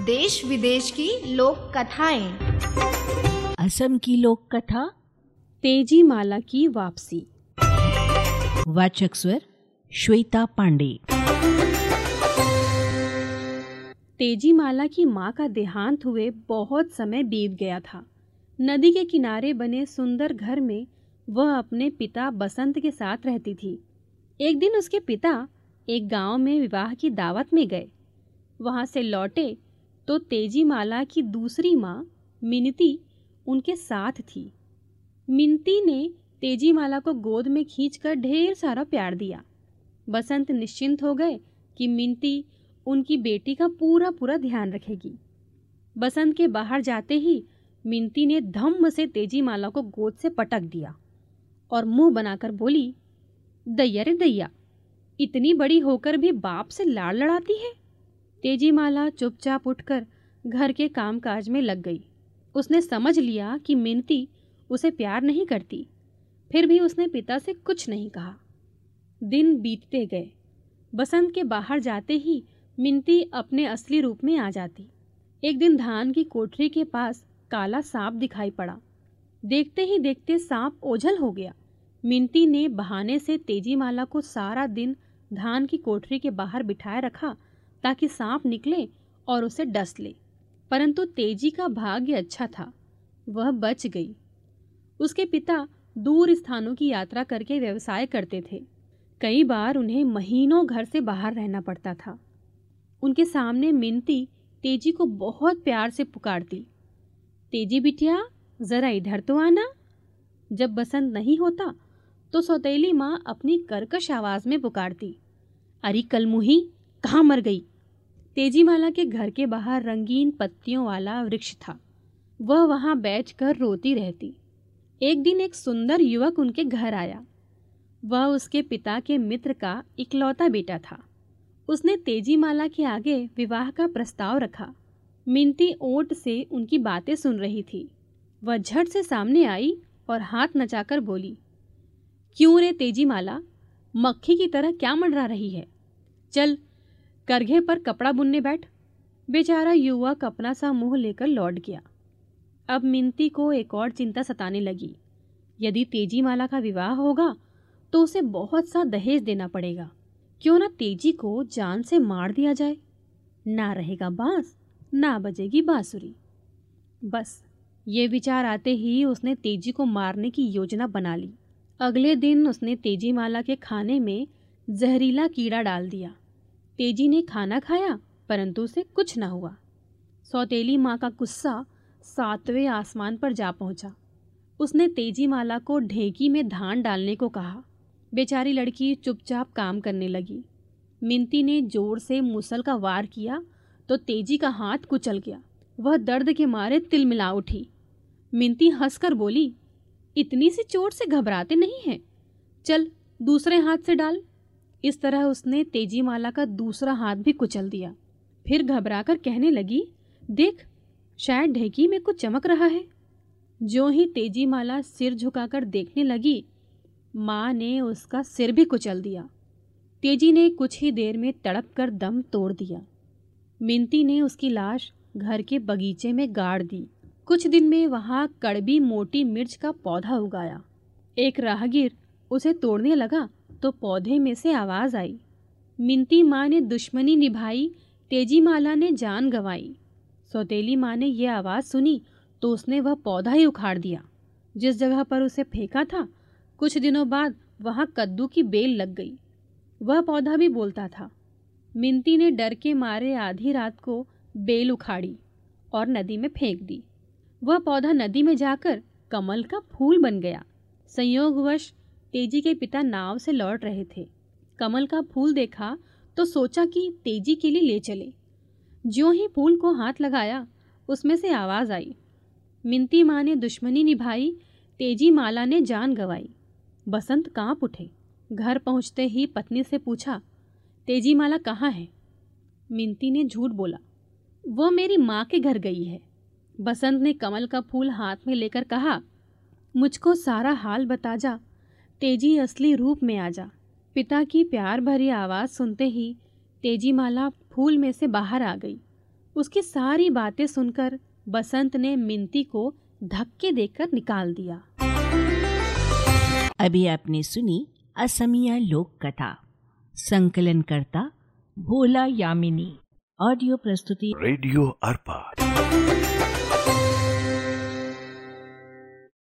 देश विदेश की लोक कथाएँ असम की लोक कथा तेज़ी माला की वापसी। वाचक स्वर श्वेता पांडे। तेज़ी माला की माँ का देहांत हुए बहुत समय बीत गया था। नदी के किनारे बने सुंदर घर में वह अपने पिता बसंत के साथ रहती थी। एक दिन उसके पिता एक गाँव में विवाह की दावत में गए। वहाँ से लौटे तो तेज़ी माला की दूसरी माँ, मिनती, उनके साथ थी। मिनती ने तेज़ी माला को गोद में खींचकर ढेर सारा प्यार दिया। बसंत निश्चिंत हो गए कि मिनती उनकी बेटी का पूरा पूरा ध्यान रखेगी। बसंत के बाहर जाते ही मिनती ने धम्म से तेज़ी माला को गोद से पटक दिया और मुँह बनाकर बोली, दैया रे दैया, इतनी बड़ी होकर भी बाप से लाड़ लड़ाती है? तेज़ी माला चुपचाप उठकर घर के कामकाज में लग गई। उसने समझ लिया कि मिनती उसे प्यार नहीं करती। फिर भी उसने पिता से कुछ नहीं कहा। दिन बीतते गए। बसंत के बाहर जाते ही मिनती अपने असली रूप में आ जाती। एक दिन धान की कोठरी के पास काला सांप दिखाई पड़ा। देखते ही देखते सांप ओझल हो गया। मिनती ने बहाने से तेज़ी माला को सारा दिन धान की कोठरी के बाहर बिठाए रखा ताकि सांप निकले और उसे डस ले। परंतु तेज़ी का भाग्य अच्छा था। वह बच गई। उसके पिता दूर स्थानों की यात्रा करके व्यवसाय करते थे। कई बार उन्हें महीनों घर से बाहर रहना पड़ता था। उनके सामने मिनती तेज़ी को बहुत प्यार से पुकारती। तेज़ी बिटिया, ज़रा इधर तो आना। जब बसंत नहीं होता तो सौतेली माँ अपनी कर्कश आवाज़ में पुकारती, अरे कलमुही, कहाँ मर गई? तेजीमाला के घर के बाहर रंगीन पत्तियों वाला वृक्ष था। वह वहाँ बैठकर रोती रहती। एक दिन एक सुंदर युवक उनके घर आया। वह उसके पिता के मित्र का इकलौता बेटा था। उसने तेजीमाला के आगे विवाह का प्रस्ताव रखा। मिनती ओट से उनकी बातें सुन रही थी। वह झट से सामने आई और हाथ नचाकर बोली, क्यों रे तेजीमाला? मक्खी की तरह क्या मंडरा रही है? चल करघे पर कपड़ा बुनने बैठ। बेचारा युवक अपना सा मुँह लेकर लौट गया। अब मिनती को एक और चिंता सताने लगी। यदि तेज़ी माला का विवाह होगा तो उसे बहुत सा दहेज देना पड़ेगा। क्यों ना तेज़ी को जान से मार दिया जाए। ना रहेगा बाँस, ना बजेगी बांसुरी। बस, ये विचार आते ही उसने तेज़ी को मारने की योजना बना ली। अगले दिन उसने तेज़ी माला के खाने में जहरीला कीड़ा डाल दिया। तेज़ी ने खाना खाया, परंतु उसे कुछ न हुआ। सौतेली माँ का गुस्सा सातवें आसमान पर जा पहुँचा। उसने तेज़ी माला को ढेकी में धान डालने को कहा। बेचारी लड़की चुपचाप काम करने लगी। मिनती ने ज़ोर से मुसल का वार किया तो तेज़ी का हाथ कुचल गया। वह दर्द के मारे तिलमिला उठी। मिनती हंसकर बोली, इतनी सी चोट से घबराते नहीं हैं? चल, दूसरे हाथ से डाल। इस तरह उसने तेज़ी माला का दूसरा हाथ भी कुचल दिया। फिर घबराकर कहने लगी, देख, शायद ढेकी में कुछ चमक रहा है। जो ही तेज़ी माला सिर झुकाकर देखने लगी, माँ ने उसका सिर भी कुचल दिया। तेज़ी ने कुछ ही देर में तड़प कर दम तोड़ दिया। मिनती ने उसकी लाश घर के बगीचे में गाड़ दी। कुछ दिन में वहाँ कड़बी मोटी मिर्च का पौधा उगाया। एक राहगीर उसे तोड़ने लगा तो पौधे में से आवाज़ आई। मिनती माँ ने दुश्मनी निभाई, तेज़ी माला ने जान गंवाई। सौतेली माँ ने यह आवाज़ सुनी तो उसने वह पौधा ही उखाड़ दिया। जिस जगह पर उसे फेंका था, कुछ दिनों बाद वहाँ कद्दू की बेल लग गई। वह पौधा भी बोलता था। मिनती ने डर के मारे आधी रात को बेल उखाड़ी और नदी में फेंक दी। वह पौधा नदी में जाकर कमल का फूल बन गया। संयोगवश तेज़ी के पिता नाव से लौट रहे थे। कमल का फूल देखा तो सोचा कि तेज़ी के लिए ले चले। ज्यों ही फूल को हाथ लगाया, उसमें से आवाज़ आई। मिनती माँ ने दुश्मनी निभाई, तेज़ी माला ने जान गंवाई। बसंत काँप उठे। घर पहुँचते ही पत्नी से पूछा, तेज़ी माला कहाँ है? मिनती ने झूठ बोला वह मेरी माँ के घर गई है। बसंत ने कमल का फूल हाथ में लेकर कहा, मुझको सारा हाल बता जा। तेज़ी असली रूप में आ जा। पिता की प्यार भरी आवाज़ सुनते ही तेज़ी माला फूल में से बाहर आ गई। उसकी सारी बातें सुनकर बसंत ने मिनती को धक्के देकर निकाल दिया। अभी आपने सुनी असमिया लोक कथा संकलन करता भोला यामिनी ऑडियो प्रस्तुति। रेडियो अर्पा।